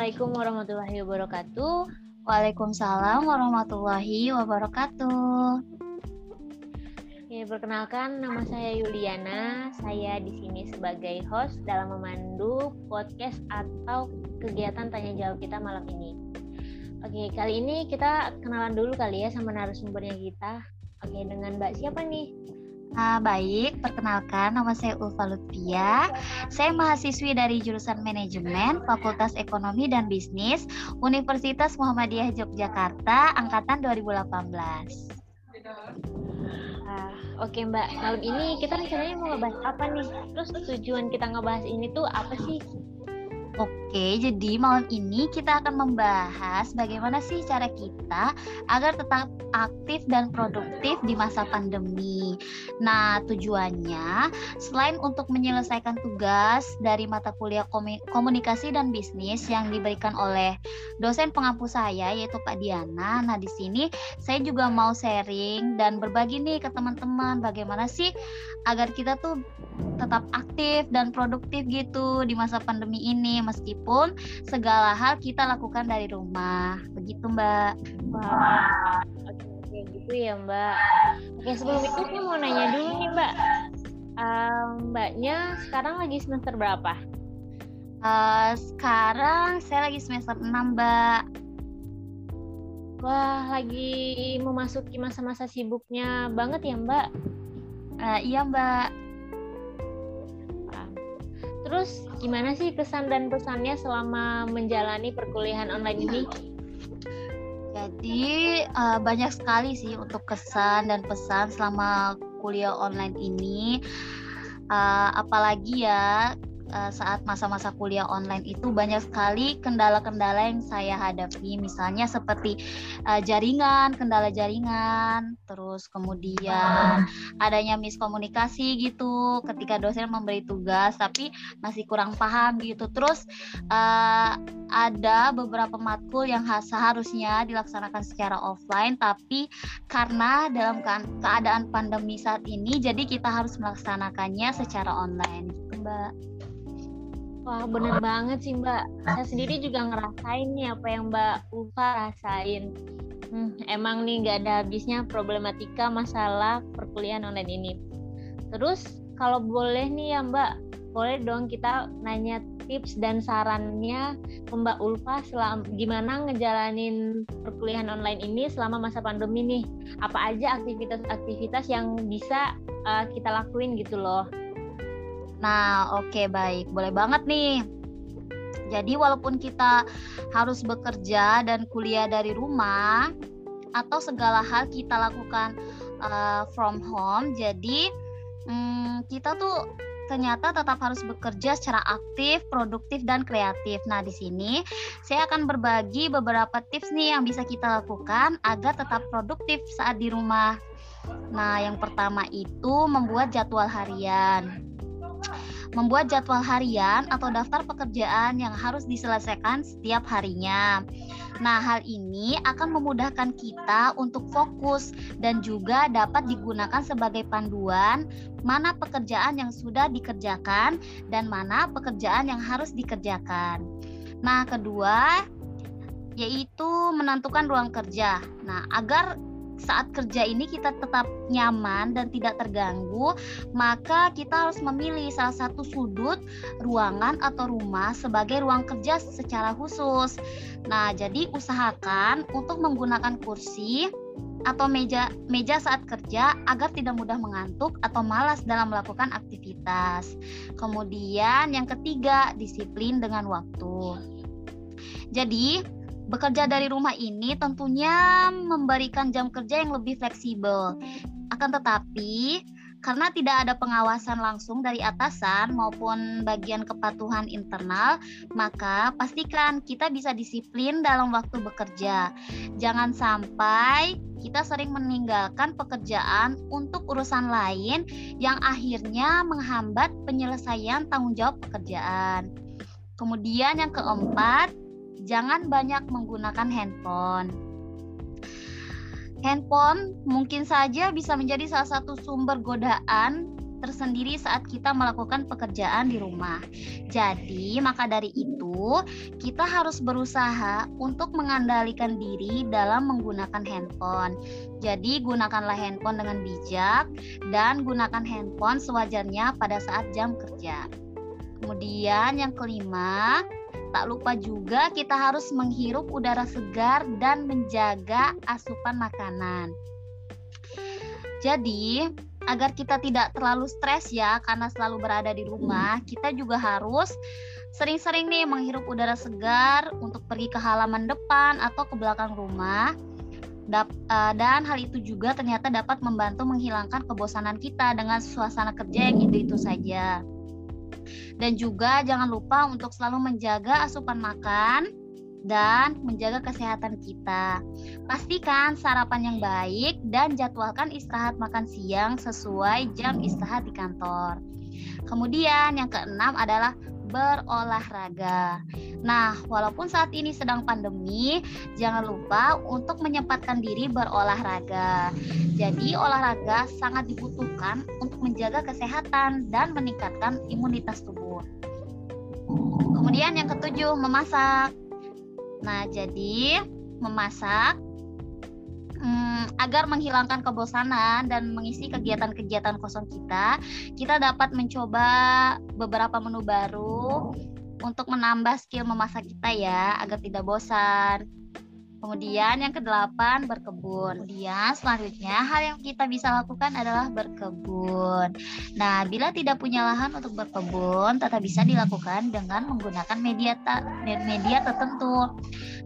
Assalamualaikum warahmatullahi wabarakatuh. Waalaikumsalam warahmatullahi wabarakatuh. Ya, perkenalkan nama saya Yuliana. Saya di sini sebagai host dalam memandu podcast atau kegiatan tanya jawab kita malam ini. Oke, kali ini kita kenalan dulu kali ya sama narasumbernya kita. Oke, dengan Mbak siapa nih? Uh, baik, perkenalkan nama saya Ulfa Lutfia. Saya mahasiswi dari jurusan Manajemen Fakultas Ekonomi dan Bisnis Universitas Muhammadiyah Yogyakarta angkatan 2018. Uh, Oke Mbak, malam ini kita rencananya mau ngebahas apa nih? Terus tujuan kita ngebahas ini tuh apa sih? Oke, jadi malam ini kita akan membahas bagaimana sih cara kita agar tetap aktif dan produktif di masa pandemi. Nah, tujuannya selain untuk menyelesaikan tugas dari mata kuliah komunikasi dan bisnis yang diberikan oleh dosen pengampu saya yaitu Pak Diana. Nah, di sini saya juga mau sharing dan berbagi nih ke teman-teman bagaimana sih agar kita tuh tetap aktif dan produktif gitu di masa pandemi ini meskipun segala hal kita lakukan dari rumah. Begitu, Mbak. Wah. Oke, oke gitu ya, Mbak. Oke, sebelum itu saya mau nanya dulu nih, Mbak. Uh, mbaknya sekarang lagi semester berapa? Uh, sekarang saya lagi semester 6, Mbak. Wah, lagi memasuki masa-masa sibuknya banget ya, Mbak? Uh, iya, Mbak. Terus gimana sih kesan dan pesannya selama menjalani perkuliahan online ini? Jadi uh, banyak sekali sih untuk kesan dan pesan selama kuliah online ini. Uh, apalagi ya uh, saat masa-masa kuliah online itu banyak sekali kendala-kendala yang saya hadapi misalnya seperti uh, jaringan kendala jaringan terus kemudian adanya miskomunikasi gitu ketika dosen memberi tugas tapi masih kurang paham gitu terus uh, ada beberapa matkul yang seharusnya dilaksanakan secara offline tapi karena dalam keadaan pandemi saat ini jadi kita harus melaksanakannya secara online gitu mbak Wah bener banget sih Mbak. Saya sendiri juga ngerasain nih apa yang Mbak Ufa rasain. Hmm, emang nih nggak ada habisnya problematika masalah perkuliahan online ini. Terus kalau boleh nih ya Mbak, boleh dong kita nanya tips dan sarannya Mbak Ulfa selama gimana ngejalanin perkuliahan online ini selama masa pandemi nih. Apa aja aktivitas-aktivitas yang bisa uh, kita lakuin gitu loh. Nah, oke okay, baik, boleh banget nih. Jadi walaupun kita harus bekerja dan kuliah dari rumah atau segala hal kita lakukan uh, from home, jadi um, kita tuh ternyata tetap harus bekerja secara aktif, produktif dan kreatif. Nah, di sini saya akan berbagi beberapa tips nih yang bisa kita lakukan agar tetap produktif saat di rumah. Nah, yang pertama itu membuat jadwal harian membuat jadwal harian atau daftar pekerjaan yang harus diselesaikan setiap harinya. Nah, hal ini akan memudahkan kita untuk fokus dan juga dapat digunakan sebagai panduan mana pekerjaan yang sudah dikerjakan dan mana pekerjaan yang harus dikerjakan. Nah, kedua yaitu menentukan ruang kerja. Nah, agar saat kerja ini kita tetap nyaman dan tidak terganggu, maka kita harus memilih salah satu sudut ruangan atau rumah sebagai ruang kerja secara khusus. Nah, jadi usahakan untuk menggunakan kursi atau meja meja saat kerja agar tidak mudah mengantuk atau malas dalam melakukan aktivitas. Kemudian yang ketiga, disiplin dengan waktu. Jadi, Bekerja dari rumah ini tentunya memberikan jam kerja yang lebih fleksibel. Akan tetapi, karena tidak ada pengawasan langsung dari atasan maupun bagian kepatuhan internal, maka pastikan kita bisa disiplin dalam waktu bekerja. Jangan sampai kita sering meninggalkan pekerjaan untuk urusan lain yang akhirnya menghambat penyelesaian tanggung jawab pekerjaan. Kemudian yang keempat, jangan banyak menggunakan handphone. Handphone mungkin saja bisa menjadi salah satu sumber godaan tersendiri saat kita melakukan pekerjaan di rumah. Jadi, maka dari itu, kita harus berusaha untuk mengandalkan diri dalam menggunakan handphone. Jadi, gunakanlah handphone dengan bijak dan gunakan handphone sewajarnya pada saat jam kerja. Kemudian, yang kelima, Tak lupa juga kita harus menghirup udara segar dan menjaga asupan makanan. Jadi, agar kita tidak terlalu stres ya karena selalu berada di rumah, kita juga harus sering-sering nih menghirup udara segar untuk pergi ke halaman depan atau ke belakang rumah. Eh, dan hal itu juga ternyata dapat membantu menghilangkan kebosanan kita dengan suasana kerja yang itu-itu saja. Dan juga jangan lupa untuk selalu menjaga asupan makan dan menjaga kesehatan kita. Pastikan sarapan yang baik dan jadwalkan istirahat makan siang sesuai jam istirahat di kantor. Kemudian yang keenam adalah berolahraga. Nah, walaupun saat ini sedang pandemi, jangan lupa untuk menyempatkan diri berolahraga. Jadi, olahraga sangat dibutuhkan untuk menjaga kesehatan dan meningkatkan imunitas tubuh. Kemudian yang ketujuh, memasak. Nah, jadi memasak hmm, agar menghilangkan kebosanan dan mengisi kegiatan-kegiatan kosong kita, kita dapat mencoba beberapa menu baru untuk menambah skill memasak kita ya agar tidak bosan. Kemudian yang kedelapan berkebun. Kemudian selanjutnya hal yang kita bisa lakukan adalah berkebun. Nah, bila tidak punya lahan untuk berkebun, tetap bisa dilakukan dengan menggunakan media media tertentu.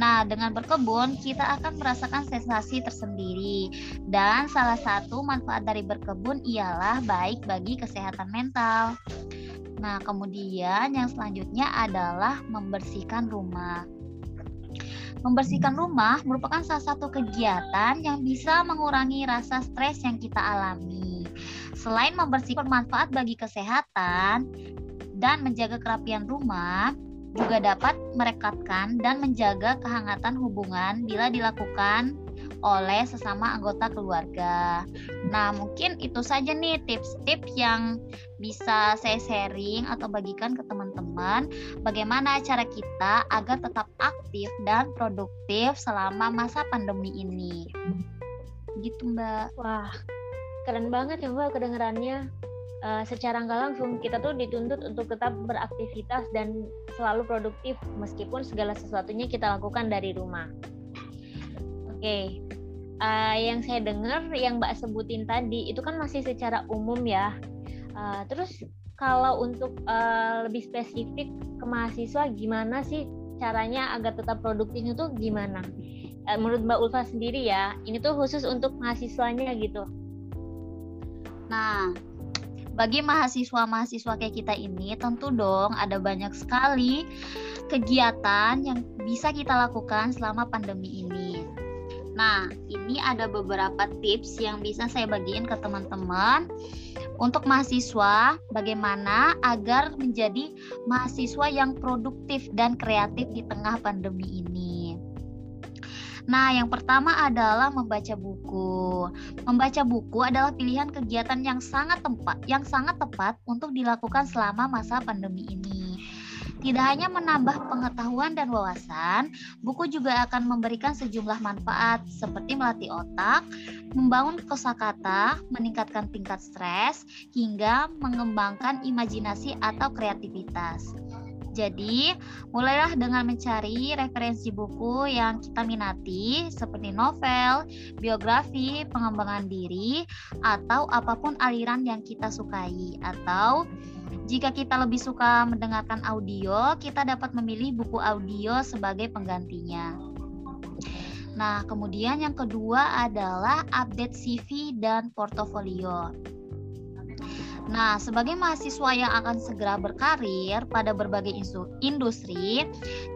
Nah, dengan berkebun kita akan merasakan sensasi tersendiri dan salah satu manfaat dari berkebun ialah baik bagi kesehatan mental. Nah, kemudian yang selanjutnya adalah membersihkan rumah. Membersihkan rumah merupakan salah satu kegiatan yang bisa mengurangi rasa stres yang kita alami. Selain membersihkan bermanfaat bagi kesehatan dan menjaga kerapian rumah, juga dapat merekatkan dan menjaga kehangatan hubungan bila dilakukan oleh sesama anggota keluarga. Nah, mungkin itu saja nih tips-tips yang bisa saya sharing atau bagikan ke teman-teman bagaimana cara kita agar tetap aktif dan produktif selama masa pandemi ini. Gitu, Mbak. Wah, keren banget ya, Mbak kedengarannya. Uh, secara nggak langsung kita tuh dituntut untuk tetap beraktivitas dan selalu produktif meskipun segala sesuatunya kita lakukan dari rumah. Oke, okay. uh, eh, yang saya dengar yang Mbak sebutin tadi itu kan masih secara umum ya. Uh, terus kalau untuk uh, lebih spesifik ke mahasiswa, gimana sih caranya agar tetap produktif itu gimana? Uh, menurut Mbak Ulfa sendiri ya, ini tuh khusus untuk mahasiswanya gitu. Nah, bagi mahasiswa-mahasiswa kayak kita ini tentu dong ada banyak sekali kegiatan yang bisa kita lakukan selama pandemi ini. Nah, ini ada beberapa tips yang bisa saya bagiin ke teman-teman untuk mahasiswa bagaimana agar menjadi mahasiswa yang produktif dan kreatif di tengah pandemi ini. Nah, yang pertama adalah membaca buku. Membaca buku adalah pilihan kegiatan yang sangat tepat, yang sangat tepat untuk dilakukan selama masa pandemi ini. Tidak hanya menambah pengetahuan dan wawasan, buku juga akan memberikan sejumlah manfaat seperti melatih otak, membangun kosakata, meningkatkan tingkat stres, hingga mengembangkan imajinasi atau kreativitas. Jadi, mulailah dengan mencari referensi buku yang kita minati seperti novel, biografi, pengembangan diri, atau apa pun aliran yang kita sukai atau jika kita lebih suka mendengarkan audio, kita dapat memilih buku audio sebagai penggantinya. Nah, kemudian yang kedua adalah update CV dan portofolio. Nah, sebagai mahasiswa yang akan segera berkarir pada berbagai industri,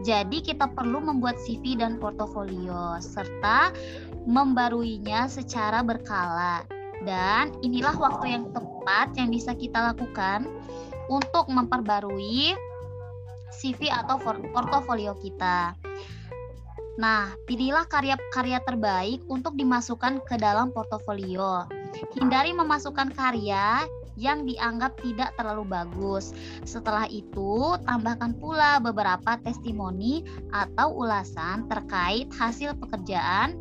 jadi kita perlu membuat CV dan portofolio serta membaruinya secara berkala. Dan inilah waktu yang tepat yang bisa kita lakukan untuk memperbarui CV atau portofolio kita. Nah, pilihlah karya-karya terbaik untuk dimasukkan ke dalam portofolio. Hindari memasukkan karya yang dianggap tidak terlalu bagus. Setelah itu, tambahkan pula beberapa testimoni atau ulasan terkait hasil pekerjaan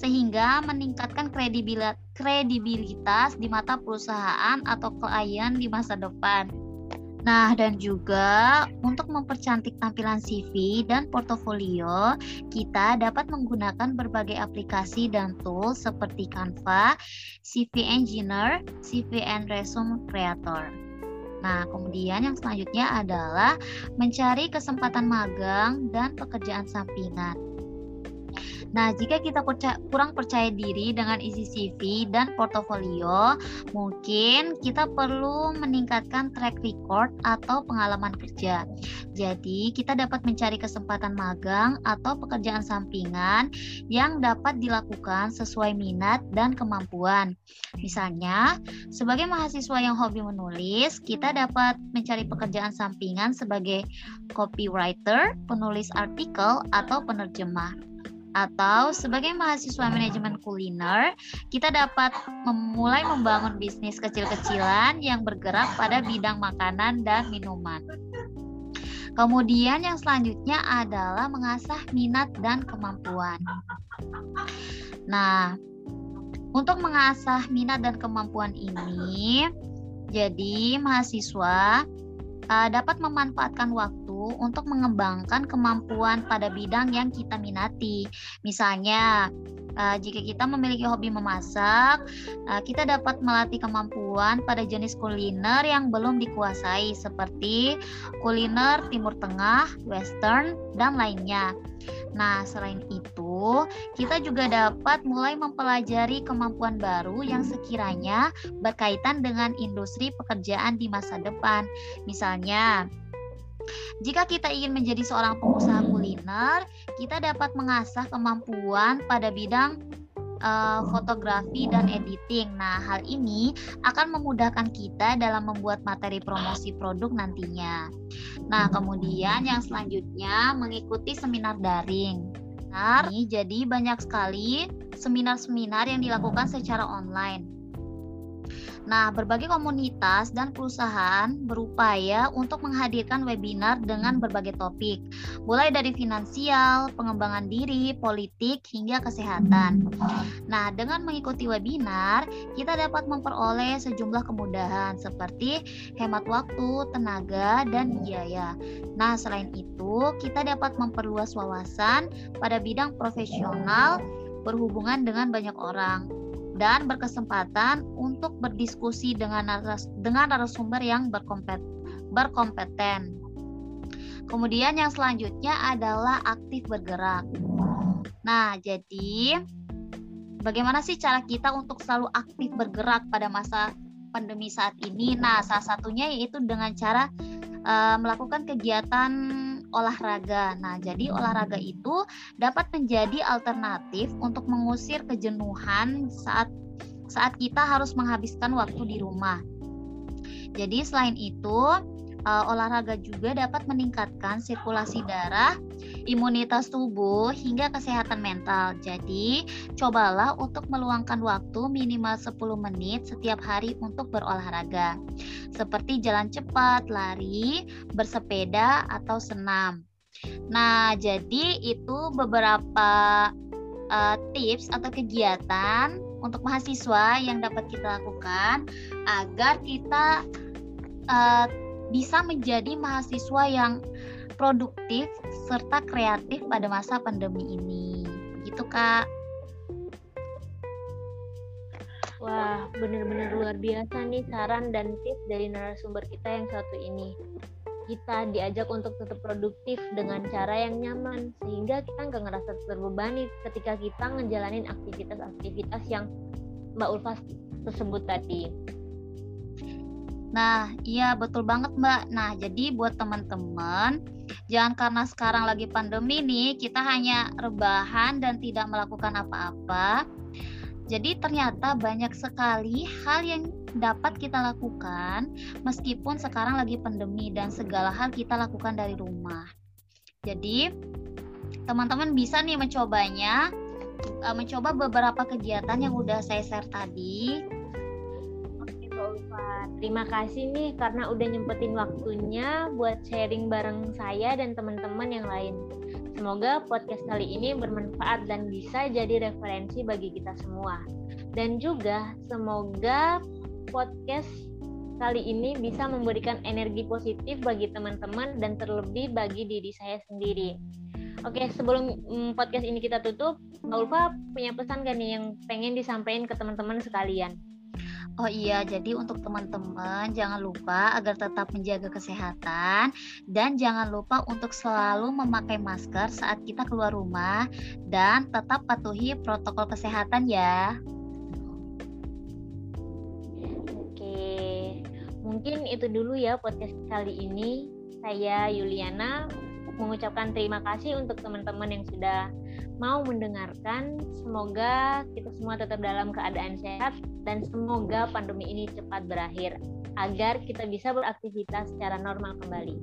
sehingga meningkatkan kredibilitas di mata perusahaan atau klien di masa depan. Nah, dan juga untuk mempercantik tampilan CV dan portofolio, kita dapat menggunakan berbagai aplikasi dan tools seperti Canva, CV Engineer, CV and Resume Creator. Nah, kemudian yang selanjutnya adalah mencari kesempatan magang dan pekerjaan sampingan. Nah, jika kita kurang percaya diri dengan isi CV dan portofolio, mungkin kita perlu meningkatkan track record atau pengalaman kerja. Jadi, kita dapat mencari kesempatan magang atau pekerjaan sampingan yang dapat dilakukan sesuai minat dan kemampuan. Misalnya, sebagai mahasiswa yang hobi menulis, kita dapat mencari pekerjaan sampingan sebagai copywriter, penulis artikel, atau penerjemah atau sebagai mahasiswa manajemen kuliner, kita dapat memulai membangun bisnis kecil-kecilan yang bergerak pada bidang makanan dan minuman. Kemudian yang selanjutnya adalah mengasah minat dan kemampuan. Nah, untuk mengasah minat dan kemampuan ini, jadi mahasiswa uh, dapat memanfaatkan waktu untuk mengembangkan kemampuan pada bidang yang kita minati. Misalnya, uh, jika kita memiliki hobi memasak, uh, kita dapat melatih kemampuan pada jenis kuliner yang belum dikuasai seperti kuliner Timur Tengah, Western, dan lainnya. Nah, selain itu, kita juga dapat mulai mempelajari kemampuan baru yang sekiranya berkaitan dengan industri pekerjaan di masa depan. Misalnya, jika kita ingin menjadi seorang pengusaha kuliner, kita dapat mengasah kemampuan pada bidang uh, fotografi dan editing. Nah, hal ini akan memudahkan kita dalam membuat materi promosi produk nantinya. Nah, kemudian yang selanjutnya mengikuti seminar daring. Nah, ini jadi banyak sekali seminar-seminar yang dilakukan secara online. Nah, berbagai komunitas dan perusahaan berupaya untuk menghadirkan webinar dengan berbagai topik, mulai dari finansial, pengembangan diri, politik, hingga kesehatan. Nah, dengan mengikuti webinar, kita dapat memperoleh sejumlah kemudahan seperti hemat waktu, tenaga, dan biaya. Nah, selain itu, kita dapat memperluas wawasan pada bidang profesional berhubungan dengan banyak orang dan berkesempatan untuk berdiskusi dengan naras, dengan narasumber yang berkompet, berkompeten. Kemudian yang selanjutnya adalah aktif bergerak. Nah, jadi bagaimana sih cara kita untuk selalu aktif bergerak pada masa pandemi saat ini? Nah, salah satunya yaitu dengan cara uh, melakukan kegiatan olahraga. Nah, jadi olahraga itu dapat menjadi alternatif untuk mengusir kejenuhan saat saat kita harus menghabiskan waktu di rumah. Jadi selain itu, uh, olahraga juga dapat meningkatkan sirkulasi darah, imunitas tubuh hingga kesehatan mental. Jadi, cobalah untuk meluangkan waktu minimal 10 menit setiap hari untuk berolahraga. Seperti jalan cepat, lari, bersepeda atau senam. Nah, jadi itu beberapa uh, tips atau kegiatan untuk mahasiswa yang dapat kita lakukan agar kita uh, bisa menjadi mahasiswa yang produktif serta kreatif pada masa pandemi ini. Gitu, Kak. Wah, benar-benar luar biasa nih saran dan tips dari narasumber kita yang satu ini kita diajak untuk tetap produktif dengan cara yang nyaman sehingga kita nggak ngerasa terbebani ketika kita ngejalanin aktivitas-aktivitas yang Mbak Ulfa tersebut tadi. Nah, iya betul banget Mbak. Nah, jadi buat teman-teman, jangan karena sekarang lagi pandemi nih, kita hanya rebahan dan tidak melakukan apa-apa. Jadi ternyata banyak sekali hal yang dapat kita lakukan meskipun sekarang lagi pandemi dan segala hal kita lakukan dari rumah. Jadi teman-teman bisa nih mencobanya, uh, mencoba beberapa kegiatan yang udah saya share tadi. Terima kasih nih karena udah nyempetin waktunya buat sharing bareng saya dan teman-teman yang lain. Semoga podcast kali ini bermanfaat dan bisa jadi referensi bagi kita semua. Dan juga semoga podcast kali ini bisa memberikan energi positif bagi teman-teman dan terlebih bagi diri saya sendiri. Oke, sebelum mm, podcast ini kita tutup, Mbak Ulfa punya pesan gak nih yang pengen disampaikan ke teman-teman sekalian? Oh iya, jadi untuk teman-teman jangan lupa agar tetap menjaga kesehatan dan jangan lupa untuk selalu memakai masker saat kita keluar rumah dan tetap patuhi protokol kesehatan ya. Oke, mungkin itu dulu ya podcast kali ini. Saya Yuliana mengucapkan terima kasih untuk teman-teman yang sudah mau mendengarkan. Semoga kita semua tetap dalam keadaan sehat dan semoga pandemi ini cepat berakhir agar kita bisa beraktivitas secara normal kembali.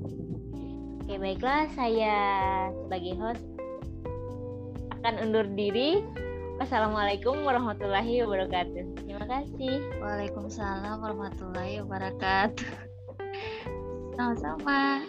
Oke, baiklah saya sebagai host akan undur diri. Wassalamualaikum warahmatullahi wabarakatuh. Terima kasih. Waalaikumsalam warahmatullahi wabarakatuh. Sama-sama.